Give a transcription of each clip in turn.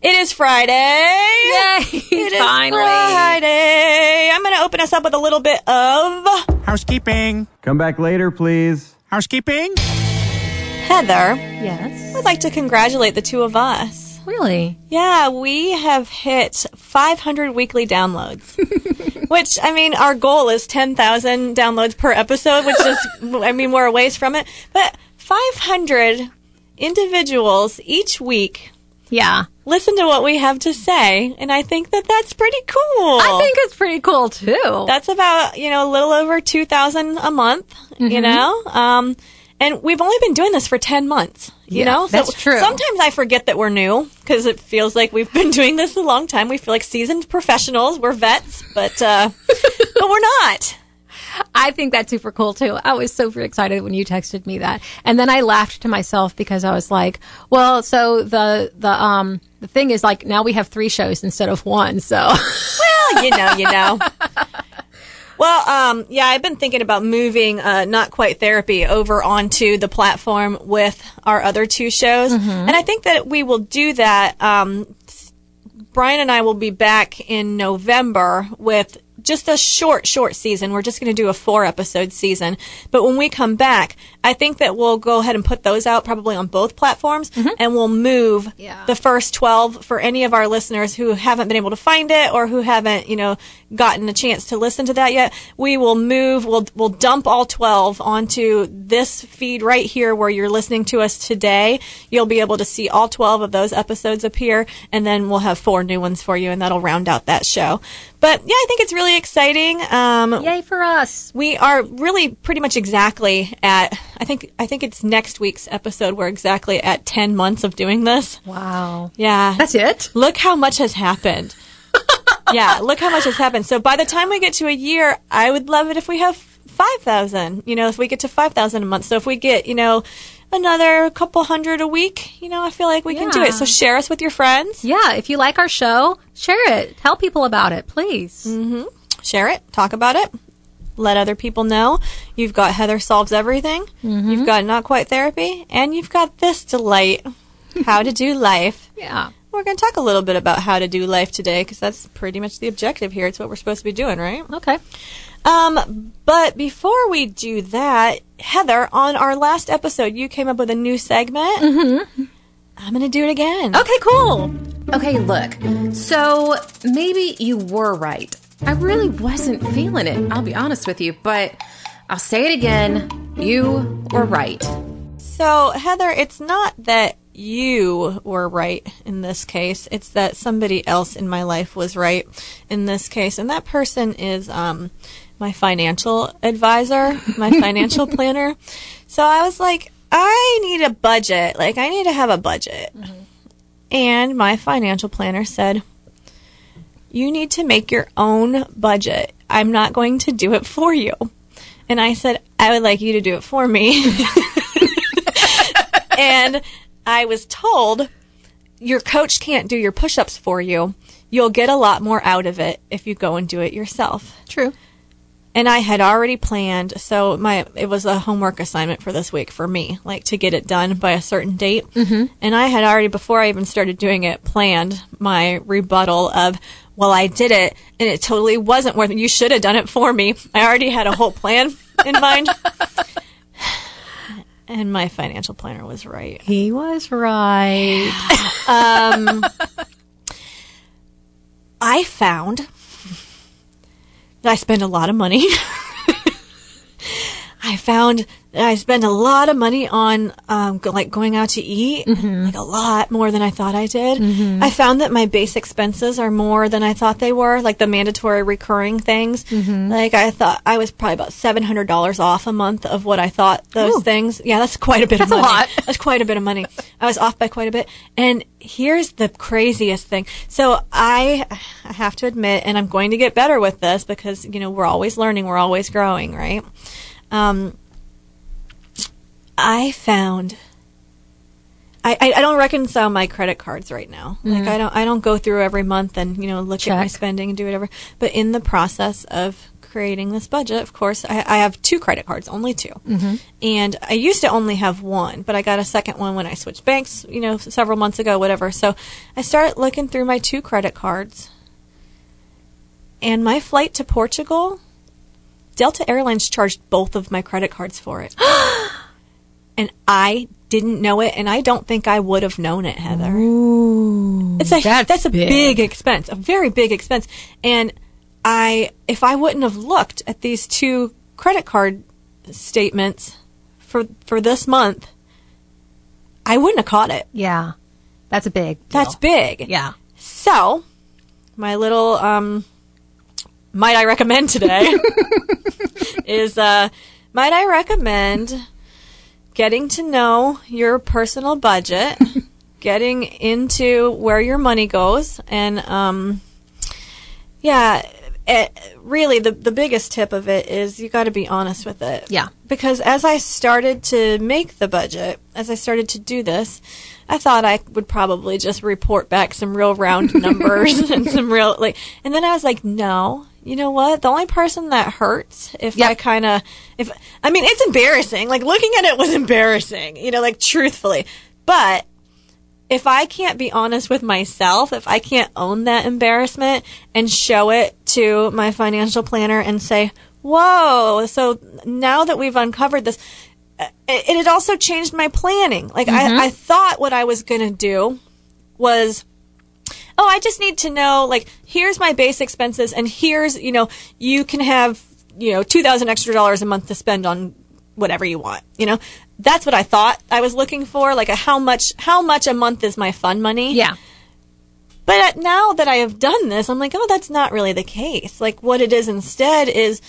It is Friday. Yay. It is Finally. Friday. I'm going to open us up with a little bit of Housekeeping. Come back later, please. Housekeeping. Heather. Yes. I'd like to congratulate the two of us. Really? Yeah, we have hit 500 weekly downloads. which, I mean, our goal is 10,000 downloads per episode, which is, I mean, we're a ways from it. But 500 individuals each week Yeah. listen to what we have to say. And I think that that's pretty cool. I think it's pretty cool too. that's about, you know, a little over 2,000 a month, you know? Um, and we've only been doing this for 10 months, you Yeah, know? that's true. Sometimes I forget that we're new because it feels like we've been doing this a long time. We feel like seasoned professionals. We're vets, but, uh, but we're not. I think that's super cool too. I was super excited when you texted me that. And then I laughed to myself because I was like, well, so the, the, um, the thing is like now we have three shows instead of one. So Well, you know, you know. Well, um, yeah, I've been thinking about moving uh, Not Quite Therapy over onto the platform with our other two shows. And I think that we will do that. Um, Brian and I will be back in November with just a short, short season. We're just going to do a four episode season. But when we come back, I think that we'll go ahead and put those out probably on both platforms mm-hmm. and we'll move Yeah. the first 12 for any of our listeners who haven't been able to find it or who haven't, you know, gotten a chance to listen to that yet. We will move, we'll, we'll dump all 12 onto this feed right here where you're listening to us today. You'll be able to see all 12 of those episodes appear and then we'll have four new ones for you and that'll round out that show. But yeah, I think it's really exciting. Um, yay for us. we are really pretty much exactly at I think I think it's next week's episode we're exactly at 10 months of doing this. Wow. Yeah. That's it. Look how much has happened. yeah, look how much has happened. So by the time we get to a year, I would love it if we have 5,000. You know, if we get to 5,000 a month. So if we get, you know, another couple hundred a week, you know, I feel like we can do it. So share us with your friends. Yeah. If you like our show, share it. Tell people about it, please. Share it, talk about it, let other people know. You've got Heather Solves Everything, you've got Not Quite Therapy, and you've got this delight, How to Do Life. Yeah. We're going to talk a little bit about how to do life today because that's pretty much the objective here. It's what we're supposed to be doing, right? Okay. Um, but before we do that, Heather, on our last episode, you came up with a new segment. Mm-hmm. I'm going to do it again. Okay, cool. Okay, look. So maybe you were right. I really wasn't feeling it, I'll be honest with you, but I'll say it again. You were right. So, Heather, it's not that you were right in this case. It's that somebody else in my life was right in this case. And that person is um, my financial advisor, my financial planner. So I was like, I need a budget. Like, I need to have a budget. And my financial planner said, You need to make your own budget. I'm not going to do it for you. And I said, I would like you to do it for me. and I was told your coach can't do your push ups for you. You'll get a lot more out of it if you go and do it yourself. True. And I had already planned, so my it was a homework assignment for this week for me, like to get it done by a certain date. Mm-hmm. And I had already, before I even started doing it, planned my rebuttal of, "Well, I did it, and it totally wasn't worth it. You should have done it for me." I already had a whole plan in mind. And my financial planner was right. He was right. um, I found I spend a lot of money. I found I spend a lot of money on um, go, like going out to eat, mm-hmm. like a lot more than I thought I did. Mm-hmm. I found that my base expenses are more than I thought they were, like the mandatory recurring things. Mm-hmm. Like I thought I was probably about seven hundred dollars off a month of what I thought those Ooh. things. Yeah, that's quite a bit That's a of money. lot. That's quite a bit of money. I was off by quite a bit. And here's the craziest thing. So I, I have to admit, and I'm going to get better with this because, you know, we're always learning, we're always growing, right? Um, I found I, I, don't reconcile my credit cards right now. Like I don't I don't go through every month and you know look at my spending and do whatever. But in the process of creating this budget, of course, I, I have two credit cards, only 2 and I used to only have one, but I got a second one when I switched banks, you know, several months ago, whatever. So I started looking through my two credit cards, and my flight to Portugal, Delta Airlines charged both of my credit cards for it and I didn't know it, and I don't think I would have known it, Heather. Ooh, it's a that's that's, a big. big. expense, a very big expense, and I if I wouldn't have looked at these two credit card statements for for this month, I wouldn't have caught it. Yeah. That's a big. That's big. Yeah. So, my little um, might I recommend today is uh, might I recommend getting to know your personal budget, getting into where your money goes, and um, yeah. It, really, the the biggest tip of it is you got to be honest with it. Yeah. Because as I started to make the budget, as I started to do this, I thought I would probably just report back some real round numbers and some real like and then I was like, no. You know what? The only person that hurts if Yep. I kind of if I mean, it's embarrassing. Like looking at it was embarrassing, you know, like truthfully. But if I can't be honest with myself, if I can't own that embarrassment and show it to my financial planner and say, whoa, so now that we've uncovered this, uh, it, it also changed my planning. Like I, I thought what I was going to do was oh, I just need to know, like, here's my base expenses, and here's, you know, you can have, you know, two thousand extra dollars a month to spend on whatever you want. You know, that's what I thought I was looking for, like a how much, how much a month is my fun money. Yeah. But now that I have done this, I'm like, oh, that's not really the case. Like, what it is instead is,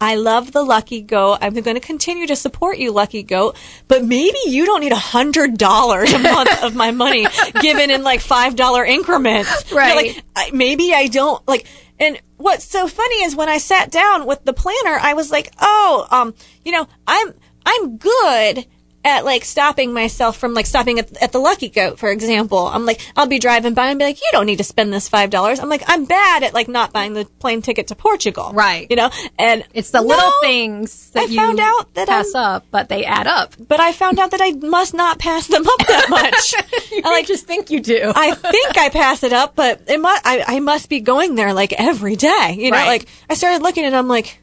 I love the Lucky Goat. I'm going to continue to support you, Lucky Goat. But maybe you don't need a hundred dollars a month of my money given in like five dollar increments. You know, Right. like, maybe I don't like. And what's so funny is when I sat down with the planner, I was like, oh, um, you know, I'm I'm good at like stopping myself from like stopping at, at the Lucky Goat, for example. I'm like, I'll be driving by and be like, you don't need to spend this five dollars. I'm like, I'm bad at like not buying the plane ticket to Portugal, Right. You know, and It's the No! little things that I you found out that pass I'm- up, but they add up. But I found out that I must not pass them up that much. I like just think you do. I think I pass it up, but it must, I, I must be going there like every day. You know, Right. like I started looking and I'm like,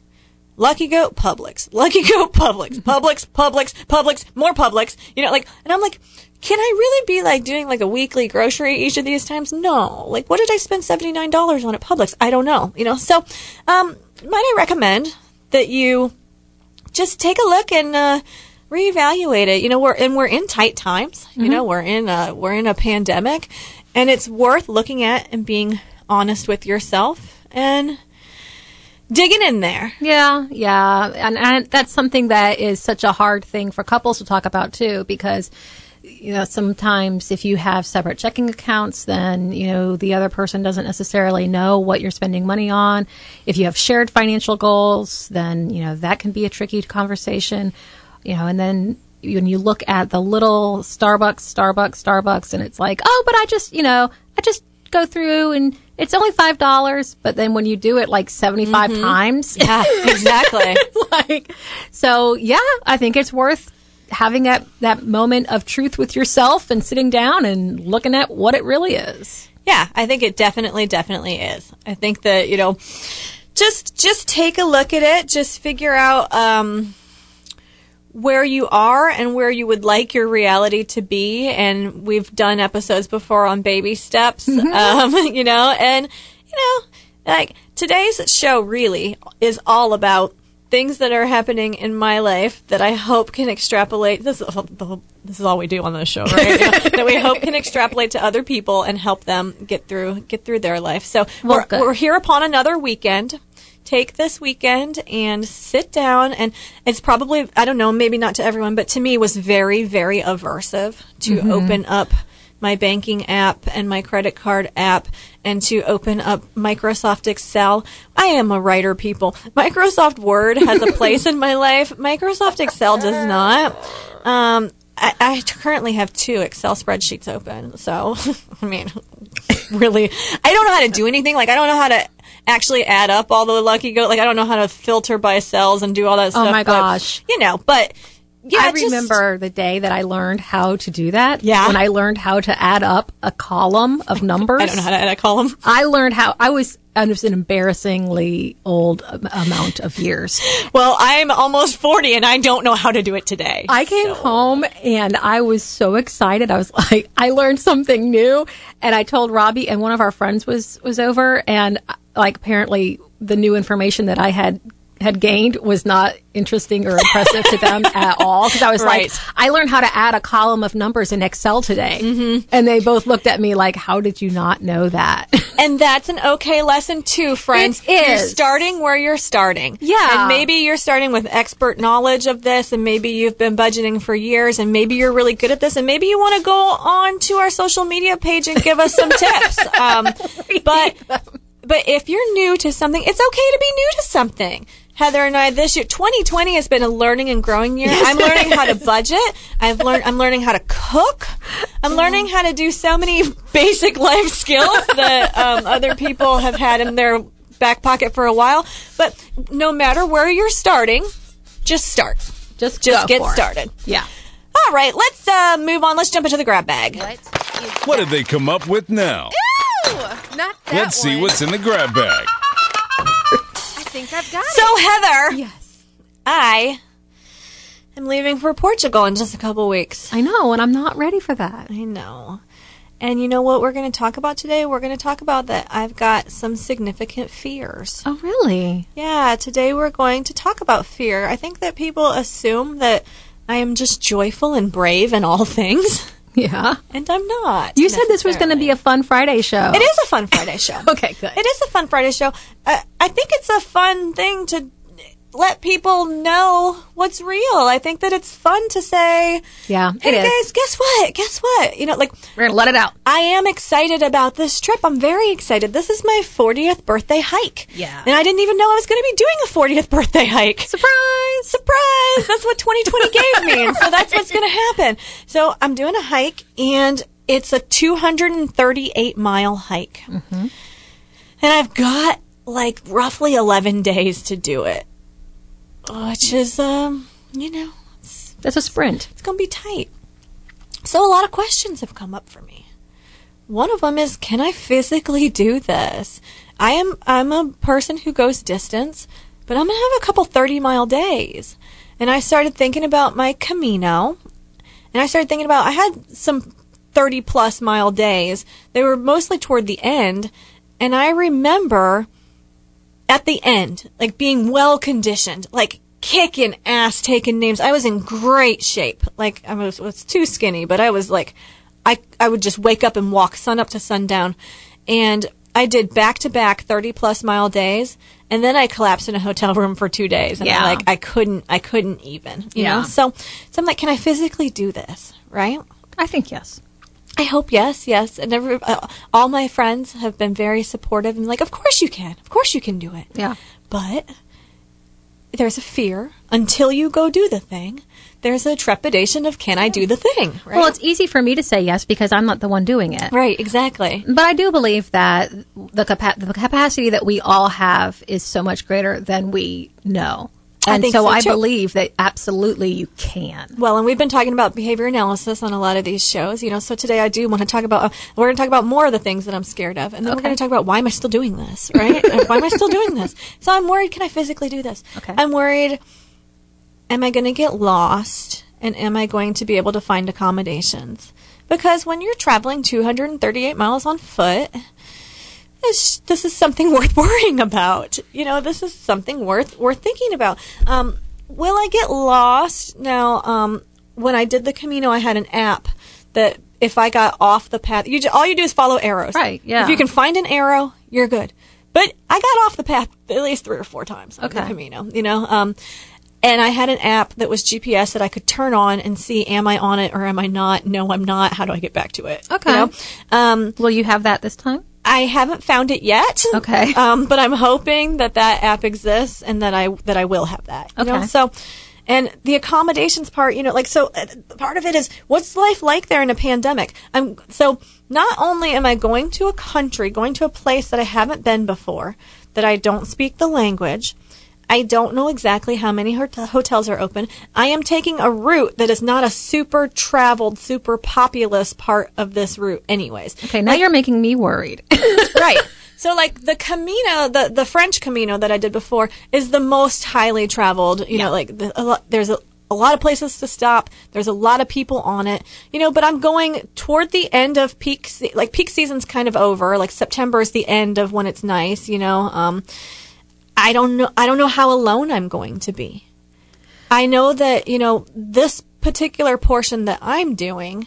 Lucky Goat, Publix, Lucky Goat, Publix, Publix, Publix, Publix, more Publix. You know, like, and I'm like, can I really be like doing like a weekly grocery each of these times? No. Like, what did I spend seventy nine dollars on at Publix? I don't know. You know, so um, might I recommend that you just take a look and uh, reevaluate it. You know, we're and we're in tight times. You know, we're in a we're in a pandemic, and it's worth looking at and being honest with yourself and digging in there. Yeah, yeah, and, and that's something that is such a hard thing for couples to talk about too, because you know sometimes if you have separate checking accounts, then you know the other person doesn't necessarily know what you're spending money on. If you have shared financial goals, then you know that can be a tricky conversation. You know, and then when you look at the little Starbucks, Starbucks, Starbucks, and it's like, oh, but I just, you know, I just go through and it's only five dollars, but then when you do it like 75 times, Yeah, exactly. like so yeah i think it's worth having that that moment of truth with yourself and sitting down and looking at what it really is Yeah, I think it definitely, definitely is. I think that you know, just just take a look at it. Just figure out um, where you are and where you would like your reality to be. And we've done episodes before on baby steps, um, you know, and you know, like today's show really is all about things that are happening in my life that I hope can extrapolate. This is this is all we do on this show, right? Yeah. that we hope can extrapolate to other people and help them get through get through their life. So Well, we're, we're here upon another weekend. Take this weekend and sit down and it's probably I don't know maybe not to everyone but to me was very very aversive to Mm-hmm. open up my banking app and my credit card app and to open up Microsoft Excel. I am a writer, people. Microsoft Word has a place in my life. Microsoft Excel does not. Um, I, I currently have two Excel spreadsheets open. So, I mean, really, I don't know how to do anything. Like, I don't know how to actually add up all the lucky go. Like, I don't know how to filter by cells and do all that Oh stuff. my but, gosh. you know, but yeah, I just- remember the day that I learned how to do that. Yeah? When I learned how to add up a column of numbers. I don't know how to add a column. I learned how I was I was an embarrassingly old amount of years. Well, I'm almost 40 and I don't know how to do it today. I came home and I was so excited. I was like, I learned something new, and I told Robbie and one of our friends was was over, and like apparently the new information that I had had gained was not interesting or impressive to them at all because I was Right. like, I learned how to add a column of numbers in Excel today, mm-hmm. and they both looked at me like, How did you not know that? And that's an okay lesson too, friends. It You're is. starting where you're starting. Yeah. And maybe you're starting with expert knowledge of this and maybe you've been budgeting for years and maybe you're really good at this and maybe you want to go on to our social media page and give us some tips. Um, but, but if you're new to something, it's okay to be new to something. Heather and I this year 2020 has been a learning and growing year. I'm learning how to budget. I've learned I'm learning how to cook. I'm learning how to do so many basic life skills that um, other people have had in their back pocket for a while. But no matter where you're starting, just start. Just Just go get for it. started. Yeah. All right, let's uh, move on. Let's jump into the grab bag. What did they come up with now? Not that Let's see one. what's in the grab bag. I think I've got So it. Heather, Yes. I am leaving for Portugal in just a couple weeks. I know, and I'm not ready for that. I know. And you know what we're going to talk about today? We're going to talk about that I've got some significant fears. Oh, really? Yeah, today we're going to talk about fear. I think that people assume that I am just joyful and brave in all things, Yeah. and I'm not. You said this was going to be a fun Friday show. It is a fun Friday show. Okay, good. It is a fun Friday show. Uh, I think it's a fun thing to let people know what's real. I think that it's fun to say, Yeah, "Hey it is. guys, guess what? Guess what?" You know, like We're to let it out. I am excited about this trip. I'm very excited. This is my 40th birthday hike. Yeah. And I didn't even know I was going to be doing a 40th birthday hike. Surprise! Surprise! That's what 2020 gave me. And so that's what's to happen. So I'm doing a hike and it's a 238 mile hike. Mm-hmm. And I've got like roughly 11 days to do it. Which is, um, you know, That's a sprint. it's going to be tight. So a lot of questions have come up for me. One of them is, can I physically do this? I am, I'm a person who goes distance, but I'm going to have a couple 30 mile days. And I started thinking about my Camino, and I started thinking about, I had some 30 plus mile days. They were mostly toward the end, and I remember at the end, like being well conditioned, like kicking ass, taking names. I was in great shape. Like I was, was too skinny, but I was like, I I would just wake up and walk sun up to sundown, and I did back to back thirty plus mile days, and then I collapsed in a hotel room for two days, and Yeah. I, like I couldn't I couldn't even, you Yeah. know. So so I'm like, can I physically do this? Right. I think yes. I hope yes, yes. And every, uh, all my friends have been very supportive and like, of course you can, of course you can do it. Yeah. But there's a fear until you go do the thing. There's a trepidation of can I do the thing? Right. Well, it's easy for me to say yes because I'm not the one doing it. right, exactly. But I do believe that the, capa- the capacity that we all have is so much greater than we know. I And think so, so, I too. believe that absolutely you can. Well, and we've been talking about behavior analysis on a lot of these shows, you know. So today I do want to talk about. Uh, we're going to talk about more of the things that I'm scared of, and then we're going to talk about why am I still doing this, right? Why am I still doing this? So I'm worried. Can I physically do this? Okay. I'm worried. Am I going to get lost, and am I going to be able to find accommodations? Because when you're traveling 238 miles on foot, this, this is something worth worrying about. You know, this is something worth worth thinking about. Um, will I get lost? Now, um, when I did the Camino, I had an app that if I got off the path, you ju- all you do is follow arrows. Right, yeah. If you can find an arrow, you're good. But I got off the path at least three or four times on the Okay. Camino. You know, um, and I had an app that was GPS that I could turn on and see, am I on it or am I not? No, I'm not. How do I get back to it? Okay. You know? Um, Will you have that this time? I haven't found it yet. Okay. Um, but I'm hoping that that app exists and that I that I will have that. You know? Okay. So, and the accommodations part, you know, like so, uh, part of it is what's life like there in a pandemic. I'm so not only am I going to a country, going to a place that I haven't been before, that I don't speak the language. I don't know exactly how many hotels are open. I am taking a route that is not a super traveled, super populous part of this route, anyways. Okay, now you're making me worried. right. So like the Camino, the the French Camino that I did before is the most highly traveled. You know, like the, a lot, there's a, a lot of places to stop. There's a lot of people on it. You know, but I'm going toward the end of peak. Se- like peak season's kind of over. Like September is the end of when it's nice. You know, um, I don't know. I don't know how alone I'm going to be. I know that you know this particular portion that I'm doing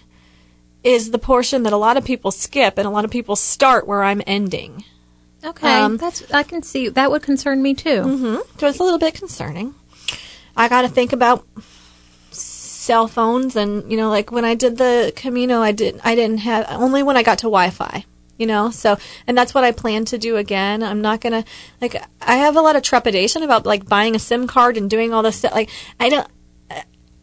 is the portion that a lot of people skip and a lot of people start where I'm ending. okay, Um, that's I can see that would concern me too. Mm-hmm. So it's a little bit concerning. I got to think about cell phones and you know like when I did the Camino I did I didn't have only when I got to Wi-Fi you know so and that's what I plan to do again I'm not to like I have a lot of trepidation about like buying a SIM card and doing all this stuff like I don't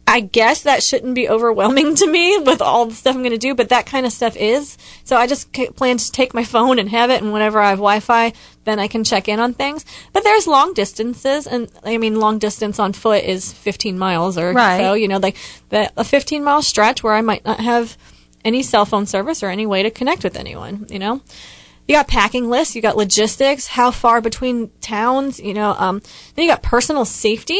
I guess that shouldn't be overwhelming to me with all the stuff I'm going to do, but that kind of stuff is. So I just plan to take my phone and have it, and whenever I have Wi-Fi, then I can check in on things. But there's long distances, and I mean, long distance on foot is 15 miles or Right. so. You know, like that a 15 mile stretch where I might not have any cell phone service or any way to connect with anyone. You know. You got packing lists, you got logistics, how far between towns, you know, um, then you got personal safety.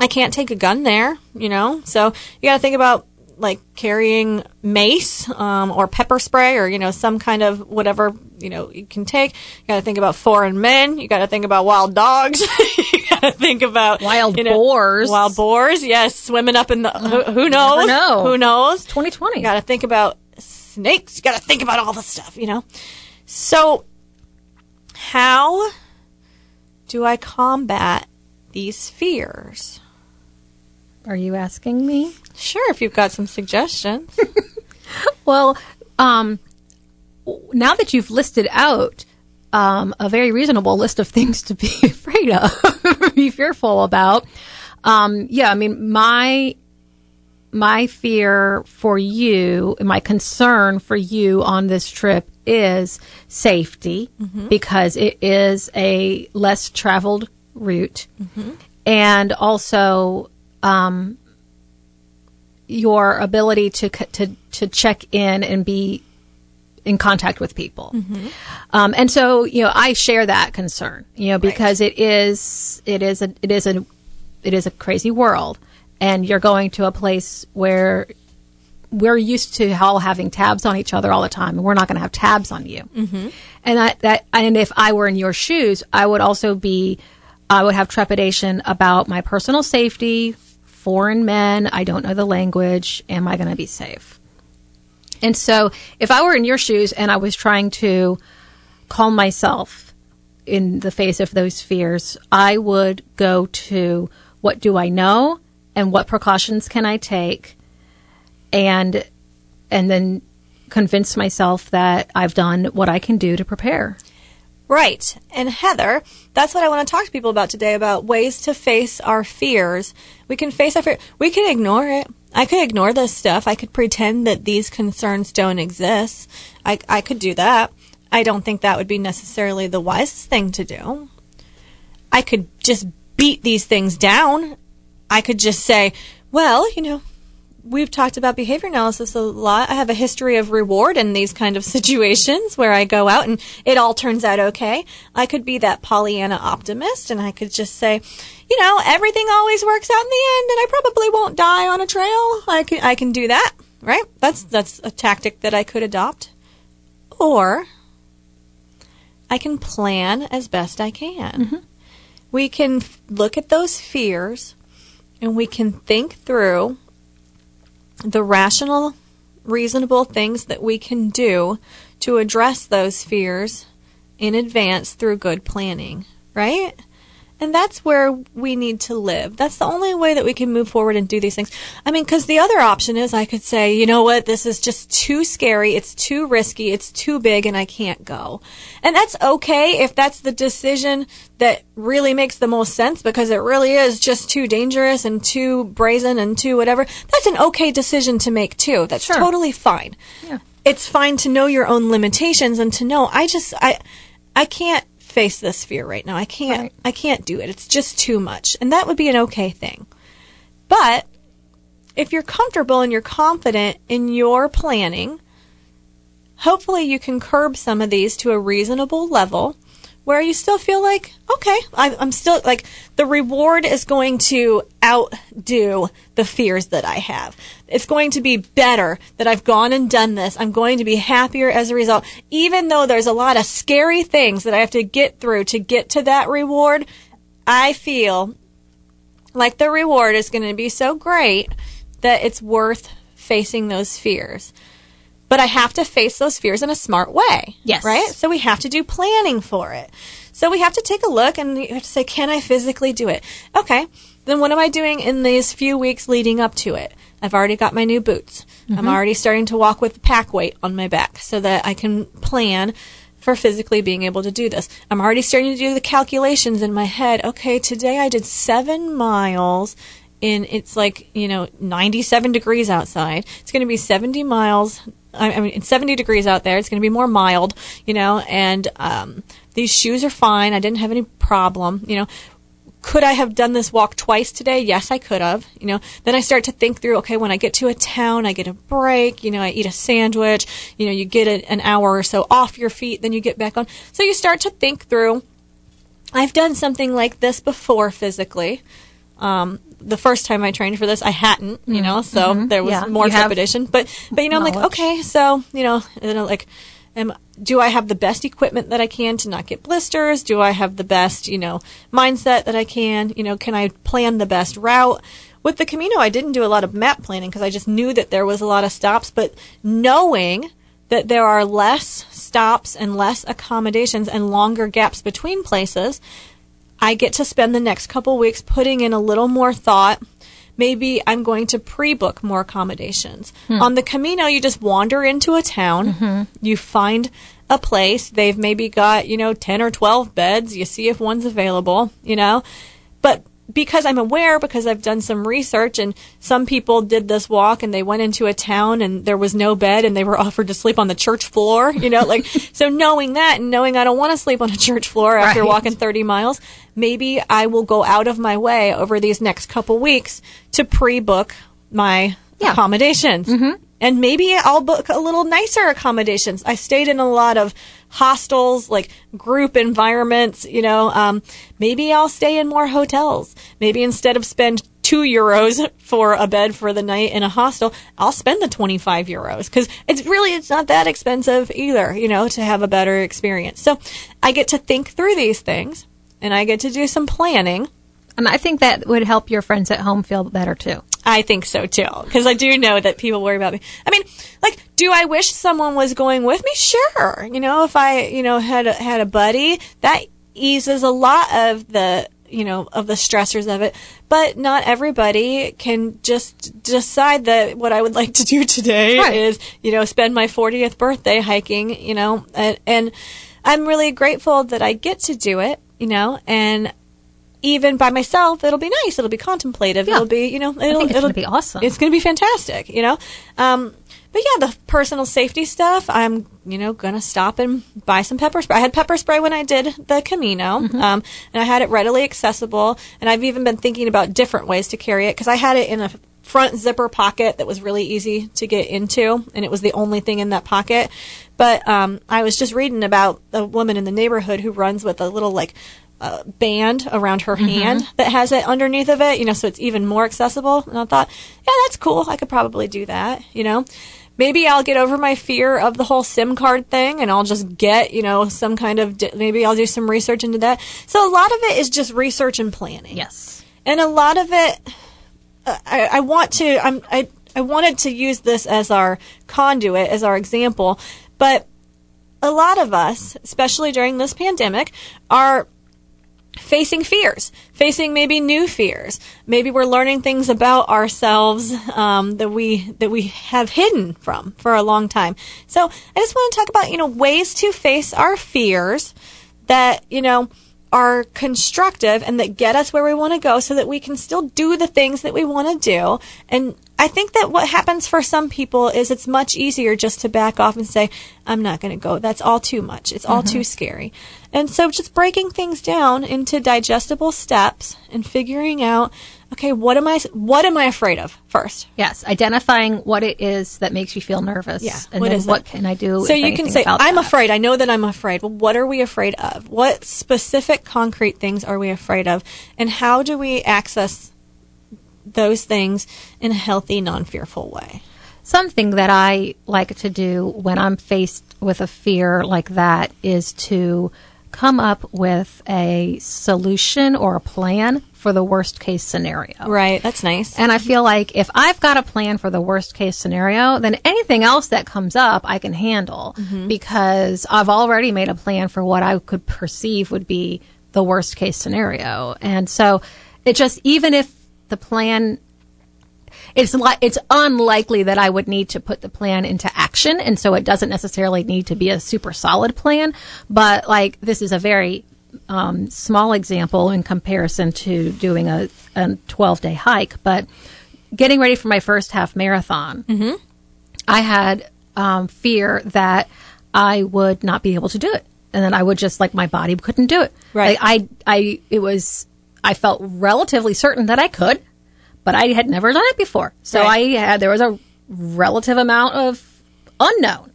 I can't take a gun there, you know. So you got to think about like carrying mace um, or pepper spray or you know some kind of whatever you know you can take. You got to think about foreign men. You got to think about wild dogs. you got to think about Wild you know, boars. Wild boars, yes, swimming up in the who, who knows? know. Who knows? 2020. You got to think about snakes. You got to think about all the stuff, you know. So, how do I combat these fears? Are you asking me? Sure, if you've got some suggestions. Well, um, now that you've listed out um, a very reasonable list of things to be afraid of, be fearful about, um, yeah, I mean, my my fear for you, my concern for you on this trip is safety because it is a less traveled route, and also um, your ability to to to check in and be in contact with people. Um, and so, you know, I share that concern, you know, because it is it is a it is a it is a crazy world, and you're going to a place where we're used to all having tabs on each other all the time, and we're not going to have tabs on you. Mm-hmm. And that, that and if I were in your shoes, I would also be I would have trepidation about my personal safety. Foreign men, I don't know the language. Am I going to be safe? And so, if I were in your shoes and I was trying to calm myself in the face of those fears, I would go to what do I know and what precautions can I take and and then convince myself that I've done what I can do to prepare. Right. And Heather, that's what I want to talk to people about today about ways to face our fears. We can face our fear. We can ignore it. I could ignore this stuff. I could pretend that these concerns don't exist. I, I could do that. I don't think that would be necessarily the wisest thing to do. I could just beat these things down. I could just say, well, you know, we've talked about behavior analysis a lot. I have a history of reward in these kind of situations where I go out and it all turns out okay. I could be that Pollyanna optimist and I could just say, you know, everything always works out in the end and I probably won't die on a trail. I can, I can do that, right? That's, that's a tactic that I could adopt. Or I can plan as best I can. Mm-hmm. We can f- look at those fears and we can think through the rational, reasonable things that we can do to address those fears in advance through good planning, right? And that's where we need to live. That's the only way that we can move forward and do these things. I mean, because the other option is I could say, you know what, this is just too scary, it's too risky, it's too big, and I can't go. And that's okay if that's the decision that really makes the most sense because it really is just too dangerous and too brazen and too whatever. That's an okay decision to make too. That's Sure. totally fine Yeah. it's fine to know your own limitations and to know I just I I can't face this fear right now. I can't Right. I can't do it. It's just too much. And that would be an okay thing. But if you're comfortable and you're confident in your planning, hopefully you can curb some of these to a reasonable level where you still feel like, okay, I, I'm still like the reward is going to outdo the fears that I have. It's going to be better that I've gone and done this. I'm going to be happier as a result. Even though there's a lot of scary things that I have to get through to get to that reward, I feel like the reward is going to be so great that it's worth facing those fears. But I have to face those fears in a smart way. Yes. Right? So we have to do planning for it. So we have to take a look and you have to say, can I physically do it? Okay. Then what am I doing in these few weeks leading up to it? I've already got my new boots. I'm mm-hmm. already starting to walk with the pack weight on my back so that I can plan for physically being able to do this. I'm already starting to do the calculations in my head. Okay, today I did seven miles in, it's like, you know, 97 degrees outside. It's going to be 70 miles. I mean, it's 70 degrees out there. It's going to be more mild, you know, and, um, these shoes are fine. I didn't have any problem, you know could I have done this walk twice today? Yes, I could have. You know, then I start to think through, okay, when I get to a town, I get a break, you know, I eat a sandwich, you know, you get a, an hour or so off your feet, then you get back on. So you start to think through, I've done something like this before physically. Um, the first time I trained for this, I hadn't, you know, so mm-hmm. Mm-hmm. there was Yeah, more you trepidation. But, but you know, I'm like, okay, so you know, and I'm like, am do I have the best equipment that I can to not get blisters? Do I have the best, you know, mindset that I can? You know, can I plan the best route? With the Camino, I didn't do a lot of map planning because I just knew that there was a lot of stops, but knowing that there are less stops and less accommodations and longer gaps between places, I get to spend the next couple weeks putting in a little more thought. Maybe I'm going to pre-book more accommodations. Hmm. On the Camino, you just wander into a town, mm-hmm. you find a place, they've maybe got, you know, 10 or 12 beds, you see if one's available, you know. But because I'm aware, because I've done some research, and some people did this walk and they went into a town and there was no bed and they were offered to sleep on the church floor, you know, like, so knowing that and knowing I don't want to sleep on a church floor after Right. walking 30 miles, maybe I will go out of my way over these next couple weeks to pre book my Yeah. accommodations. Mm-hmm. And maybe I'll book a little nicer accommodations. I stayed in a lot of hostels, like group environments, you know. Um, maybe I'll stay in more hotels. Maybe instead of spend two euros for a bed for the night in a hostel, I'll spend the 25 euros because it's really, it's not that expensive either, you know, to have a better experience. So I get to think through these things and I get to do some planning. And I think that would help your friends at home feel better too. I think so too, because I do know that people worry about me. I mean, like, do I wish someone was going with me? Sure. You know, if I, you know, had a, had a buddy, that eases a lot of the, you know, of the stressors of it. But not everybody can just decide that what I would like to do today Right. is, you know, spend my 40th birthday hiking, you know, and, and I'm really grateful that I get to do it, you know, and even by myself, it'll be nice. It'll be contemplative. Yeah. It'll be, you know, it'll, it's it'll be awesome. It's going to be fantastic, you know. Um, but yeah, the personal safety stuff. I'm, you know, gonna stop and buy some pepper spray. I had pepper spray when I did the Camino, Mm-hmm. um, and I had it readily accessible. And I've even been thinking about different ways to carry it because I had it in a front zipper pocket that was really easy to get into, and it was the only thing in that pocket. But um, I was just reading about a woman in the neighborhood who runs with a little like uh, band around her hand that has it underneath of it, you know, so it's even more accessible. And I thought, yeah, that's cool. I could probably do that, you know. maybe I'll get over my fear of the whole SIM card thing and I'll just get, you know, some kind of, di- maybe I'll do some research into that. So a lot of it is just research and planning. Yes. And a lot of it, uh, I, I want to, I'm, I, I wanted to use this as our conduit, as our example, but a lot of us, especially during this pandemic, are facing fears, facing maybe new fears. Maybe we're learning things about ourselves um, that we that we have hidden from for a long time. So I just want to talk about you know ways to face our fears that you know are constructive and that get us where we want to go so that we can still do the things that we want to do and I think that what happens for some people is it's much easier just to back off and say, I'm not going to go. That's all too much. It's all too mm-hmm. scary. And so just breaking things down into digestible steps and figuring out, okay, what am I, what am I afraid of first? Yes. Identifying what it is that makes you feel nervous. Yeah, And what then is it? what can I do? So you can say, I'm that? afraid. I know that I'm afraid. Well, what are we afraid of? What specific concrete things are we afraid of? And how do we access those things in a healthy, non-fearful way? Something that I like to do when I'm faced with a fear like that is to come up with a solution or a plan for the worst case scenario. Right. That's nice. And I feel like if I've got a plan for the worst case scenario, then anything else that comes up, I can handle mm-hmm. because I've already made a plan for what I could perceive would be the worst case scenario. And so it just, even if the plan it's li- it's unlikely that I would need to put the plan into action, and so it doesn't necessarily need to be a super solid plan. But like this is a very um, small example in comparison to doing a, a 12 day hike. But getting ready for my first half marathon, I had um, fear that I would not be able to do it, and then I would just like my body couldn't do it. Right. Like, I I it was I felt relatively certain that I could, but I had never done it before, so Right. I had there was a relative amount of unknown.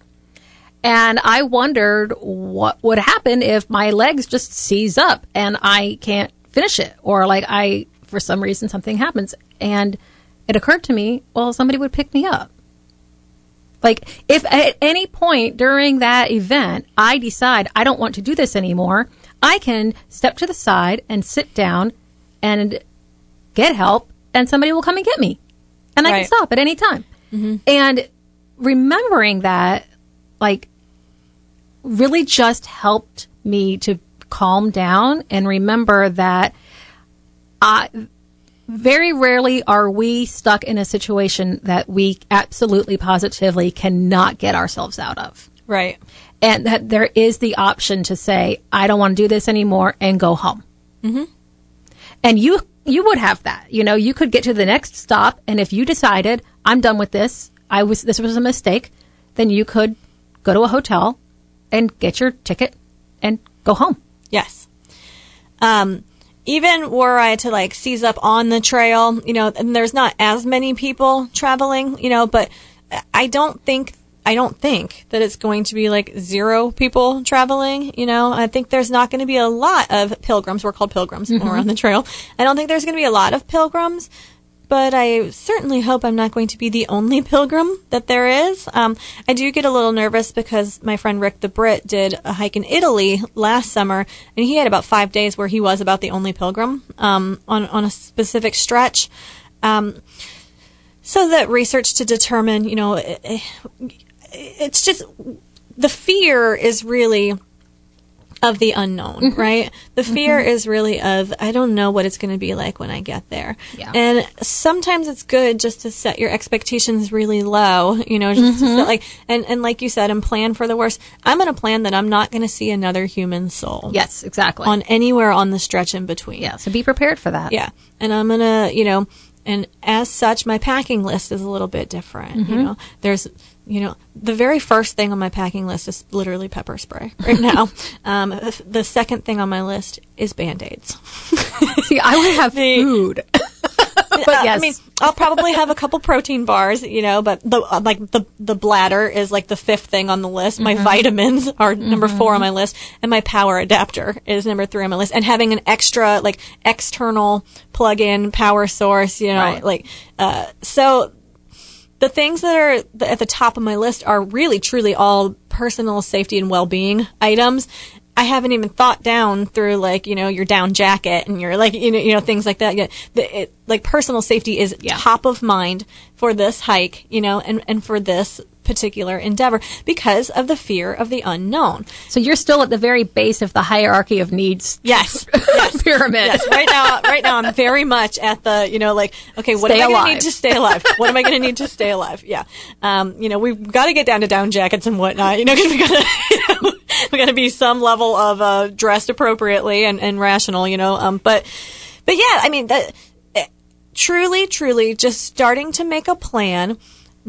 And I wondered what would happen if my legs just seize up and I can't finish it, or like I, for some reason, something happens. And it occurred to me, well, somebody would pick me up. Like, if at any point during that event I decide I don't want to do this anymore, I can step to the side and sit down and get help, and somebody will come and get me. And I Right. can stop at any time. And remembering that, like, really just helped me to calm down and remember that I very rarely are we stuck in a situation that we absolutely positively cannot get ourselves out of. Right. And that there is the option to say, I don't want to do this anymore and go home. Mm-hmm. And you, you would have that. You know, you could get to the next stop. And if you decided, I'm done with this, I was, this was a mistake, then you could go to a hotel and get your ticket and go home. Yes. Um, even were I to like seize up on the trail, you know, and there's not as many people traveling, you know, but I don't think I don't think that it's going to be like zero people traveling, you know. I think there's not going to be a lot of pilgrims. We're called pilgrims when we're on the trail. I don't think there's going to be a lot of pilgrims, but I certainly hope I'm not going to be the only pilgrim that there is. Um, I do get a little nervous because my friend Rick the Brit did a hike in Italy last summer, and he had about five days where he was about the only pilgrim um, on on a specific stretch. Um, so that research to determine, you know, it, it- it's just the fear is really of the unknown, mm-hmm. right? The mm-hmm. fear is really of I don't know what it's going to be like when I get there. Yeah. And sometimes it's good just to set your expectations really low, you know, just to mm-hmm. set like and and like you said and plan for the worst. I'm going to plan that I'm not going to see another human soul. Yes, exactly. On anywhere on the stretch in between. yeah. So be prepared for that. Yeah. And I'm going to, you know, and as such, my packing list is a little bit different. Mm-hmm. You know, there's, you know, the very first thing on my packing list is literally pepper spray right now. um, the- second thing on my list is band aids. See, I would have The- food. but yes. I mean, I'll probably have a couple protein bars, you know, but the uh, like the the bladder is like the fifth thing on the list. My vitamins are number four on my list, and my power adapter is number three on my list. And having an extra like external plug-in power source, you know, Right. like uh, so the things that are at the top of my list are really truly all personal safety and well-being items. I haven't even thought down through like you know your down jacket and your like you know you know things like that. Yeah, it, like personal safety is top of mind for this hike, you know, and and for this particular endeavor because of the fear of the unknown. So you're still at the very base of the hierarchy of needs Yes, yes. pyramid. Yes, right now, right now, I'm very much at the, you know, like, okay, what Stay am I going to need to stay alive? What am I going to need to stay alive? Yeah, um, you know, we've got to get down to down jackets and whatnot, you know, because we got to, you know, we got to be some level of uh, dressed appropriately and, and rational, you know. Um, but, but yeah, I mean, that eh, truly, truly, just starting to make a plan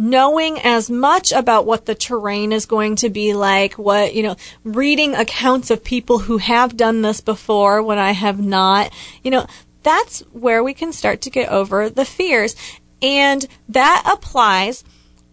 knowing as much about what the terrain is going to be like, what, you know, reading accounts of people who have done this before when I have not, you know, that's where we can start to get over the fears. And that applies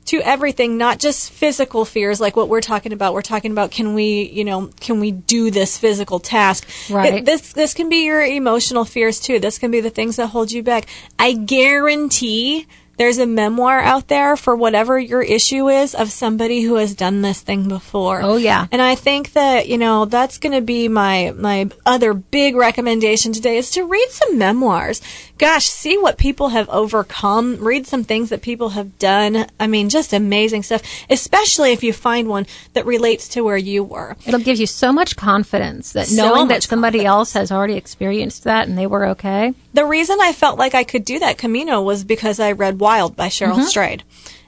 to everything, not just physical fears like what we're talking about. We're talking about can we, you know, can we do this physical task? Right. It- this this can be your emotional fears too. This can be the things that hold you back. I guarantee there's a memoir out there for whatever your issue is of somebody who has done this thing before. Oh, yeah. And I think that, you know, that's going to be my my other big recommendation today is to read some memoirs. Gosh, see what people have overcome, read some things that people have done. I mean, just amazing stuff, especially if you find one that relates to where you were. It'll give you so much confidence that So knowing that somebody else has already experienced that and they were okay. The reason I felt like I could do that Camino was because I read Wild by Cheryl mm-hmm. Strayed.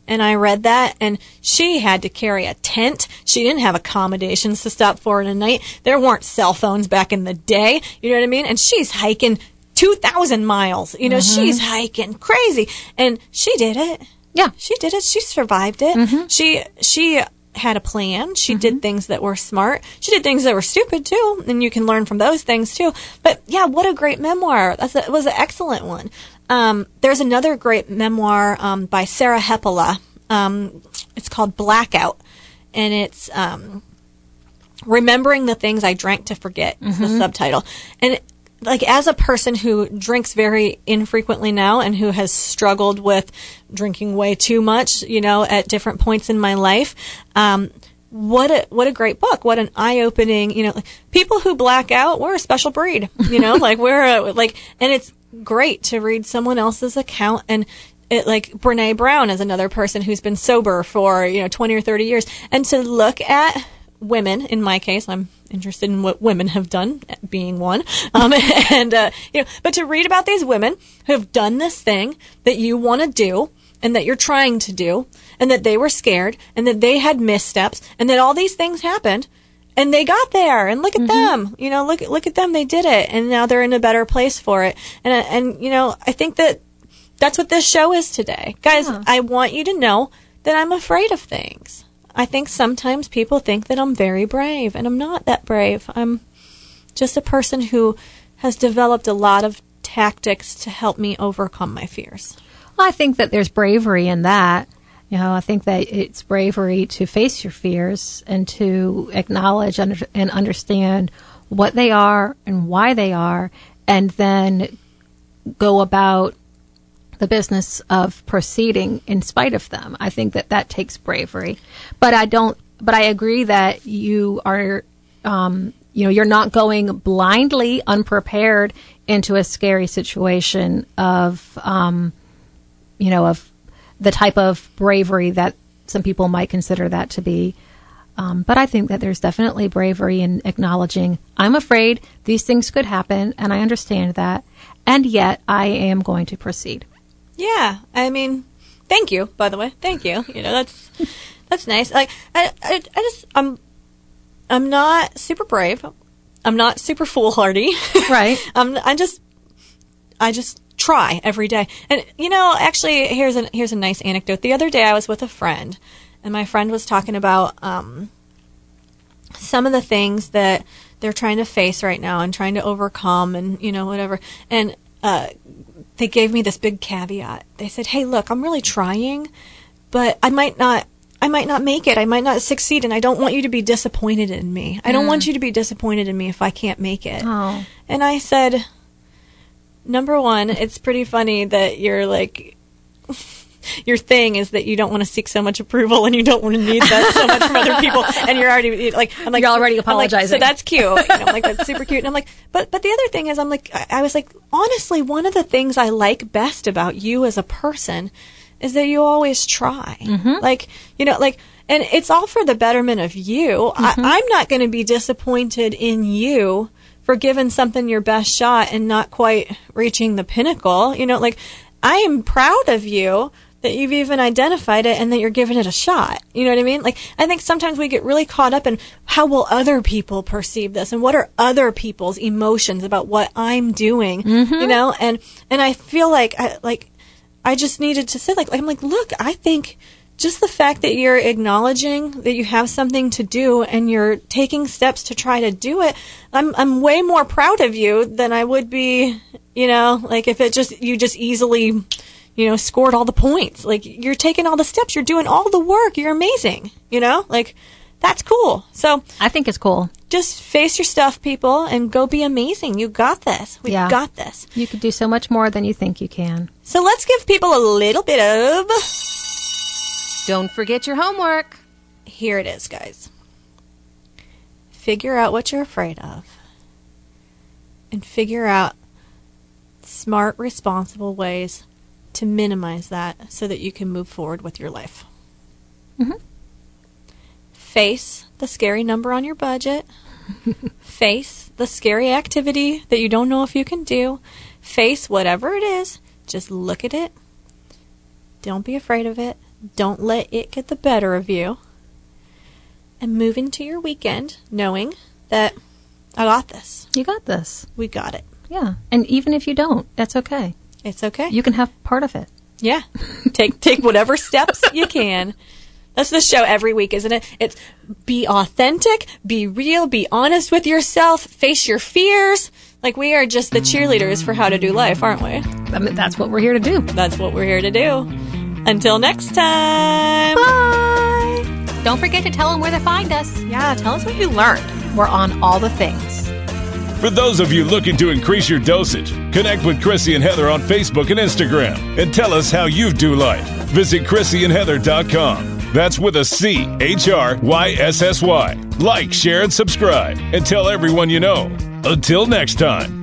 And I read that, and she had to carry a tent. She didn't have accommodations to stop for in a night. There weren't cell phones back in the day. You know what I mean? And she's hiking 2,000 miles. You know, mm-hmm. she's hiking crazy. And she did it. Yeah. She did it. She survived it. Mm-hmm. She, she, had a plan. She did things that were smart. She did things that were stupid too, and you can learn from those things too. But yeah, what a great memoir! That's a, was an excellent one. Um, there's another great memoir um, by Sarah Hepola. Um, it's called Blackout, and it's um, remembering the things I drank to forget. Is the subtitle, and like as a person who drinks very infrequently now and who has struggled with drinking way too much, you know, at different points in my life, um, what a what a great book! What an eye opening, you know, people who black out, we're a special breed, you know, like we're a, like, and it's great to read someone else's account and. It, like Brene Brown is another person who's been sober for you know twenty or thirty years, and to look at women in my case i'm interested in what women have done being one. Um, and uh, you know but to read about these women who have done this thing that you want to do and that you're trying to do and that they were scared and that they had missteps and that all these things happened and they got there and look at them you know look look at them they did it and now they're in a better place for it. And uh, and you know i think that that's what this show is today. Guys i want you to know that i'm afraid of things I think sometimes people think that I'm very brave, and I'm not that brave. I'm just a person who has developed a lot of tactics to help me overcome my fears. Well, I think that there's bravery in that. You know, I think that it's bravery to face your fears and to acknowledge and, and understand what they are and why they are, and then go about the business of proceeding in spite of them. I think that that takes bravery, but I don't. But I agree that you are, um, you know, you're not going blindly unprepared into a scary situation of, um, you know, of the type of bravery that some people might consider that to be. Um, but I think that there's definitely bravery in acknowledging I'm afraid these things could happen, and I understand that, and yet I am going to proceed. Yeah, I mean, thank you. By the way, thank you. You know, that's that's nice. Like, I, I, I just, I'm, I'm not super brave. I'm not super foolhardy. Right. I'm, I just, I just try every day. And you know, actually, here's a here's a nice anecdote. The other day, I was with a friend, and my friend was talking about um, some of the things that they're trying to face right now and trying to overcome, and you know, whatever. And uh, they gave me this big caveat. They said, "Hey, look, I'm really trying, but I might not." I might not make it. I might not succeed, and I don't want you to be disappointed in me. I don't want mm. you to be disappointed in me if I can't make it. Oh. And I said, number one, it's pretty funny that you're like, your thing is that you don't want to seek so much approval and you don't want to need that so much from other people, and you're already like, I'm like, You're already I'm like, apologizing. so that's cute. You know, I'm like that's super cute. And I'm like, but but the other thing is, I'm like, I, I was like, honestly, one of the things I like best about you as a person is that you always try. Mm-hmm. Like, you know, like, and it's all for the betterment of you. I, mm-hmm. I'm not going to be disappointed in you for giving something your best shot and not quite reaching the pinnacle. You know, like, I am proud of you that you've even identified it and that you're giving it a shot. You know what I mean? Like, I think sometimes we get really caught up in how will other people perceive this and what are other people's emotions about what I'm doing, you mm-hmm. know? And, and I feel like, I, like, I just needed to say, like, I'm like, look, I think just the fact that you're acknowledging that you have something to do and you're taking steps to try to do it, I'm, I'm way more proud of you than I would be, you know, like if it just, you just easily, you know, scored all the points. Like you're taking all the steps, you're doing all the work, you're amazing, you know, like that's cool. So I think it's cool. just face your stuff, people, and go be amazing. You got this. We Yeah. got this. You could do so much more than you think you can. So let's give people a little bit of. Don't forget your homework. Here it is, guys. Figure out what you're afraid of. And figure out smart, responsible ways to minimize that so that you can move forward with your life. Mm-hmm. Face the scary number on your budget. Face the scary activity that you don't know if you can do. Face whatever it is. Just look at it. Don't be afraid of it. Don't let it get the better of you. And move into your weekend knowing that I got this. You got this. We got it. Yeah. And even if you don't, that's okay. It's okay. You can have part of it. Yeah. take take whatever steps you can. That's the show every week, isn't it? It's be authentic, be real, be honest with yourself, face your fears. Like we are just the cheerleaders for how to do life, aren't we? I mean, that's what we're here to do. That's what we're here to do. Until next time. Bye. Don't forget to tell them where to find us. Yeah, tell us what you learned. We're on all the things. For those of you looking to increase your dosage, connect with Chrissy and Heather on Facebook and Instagram and tell us how you do life. Visit ChrissyandHeather.com. That's with a C H R Y S S Y. Like, share, and subscribe, and tell everyone you know. Until next time.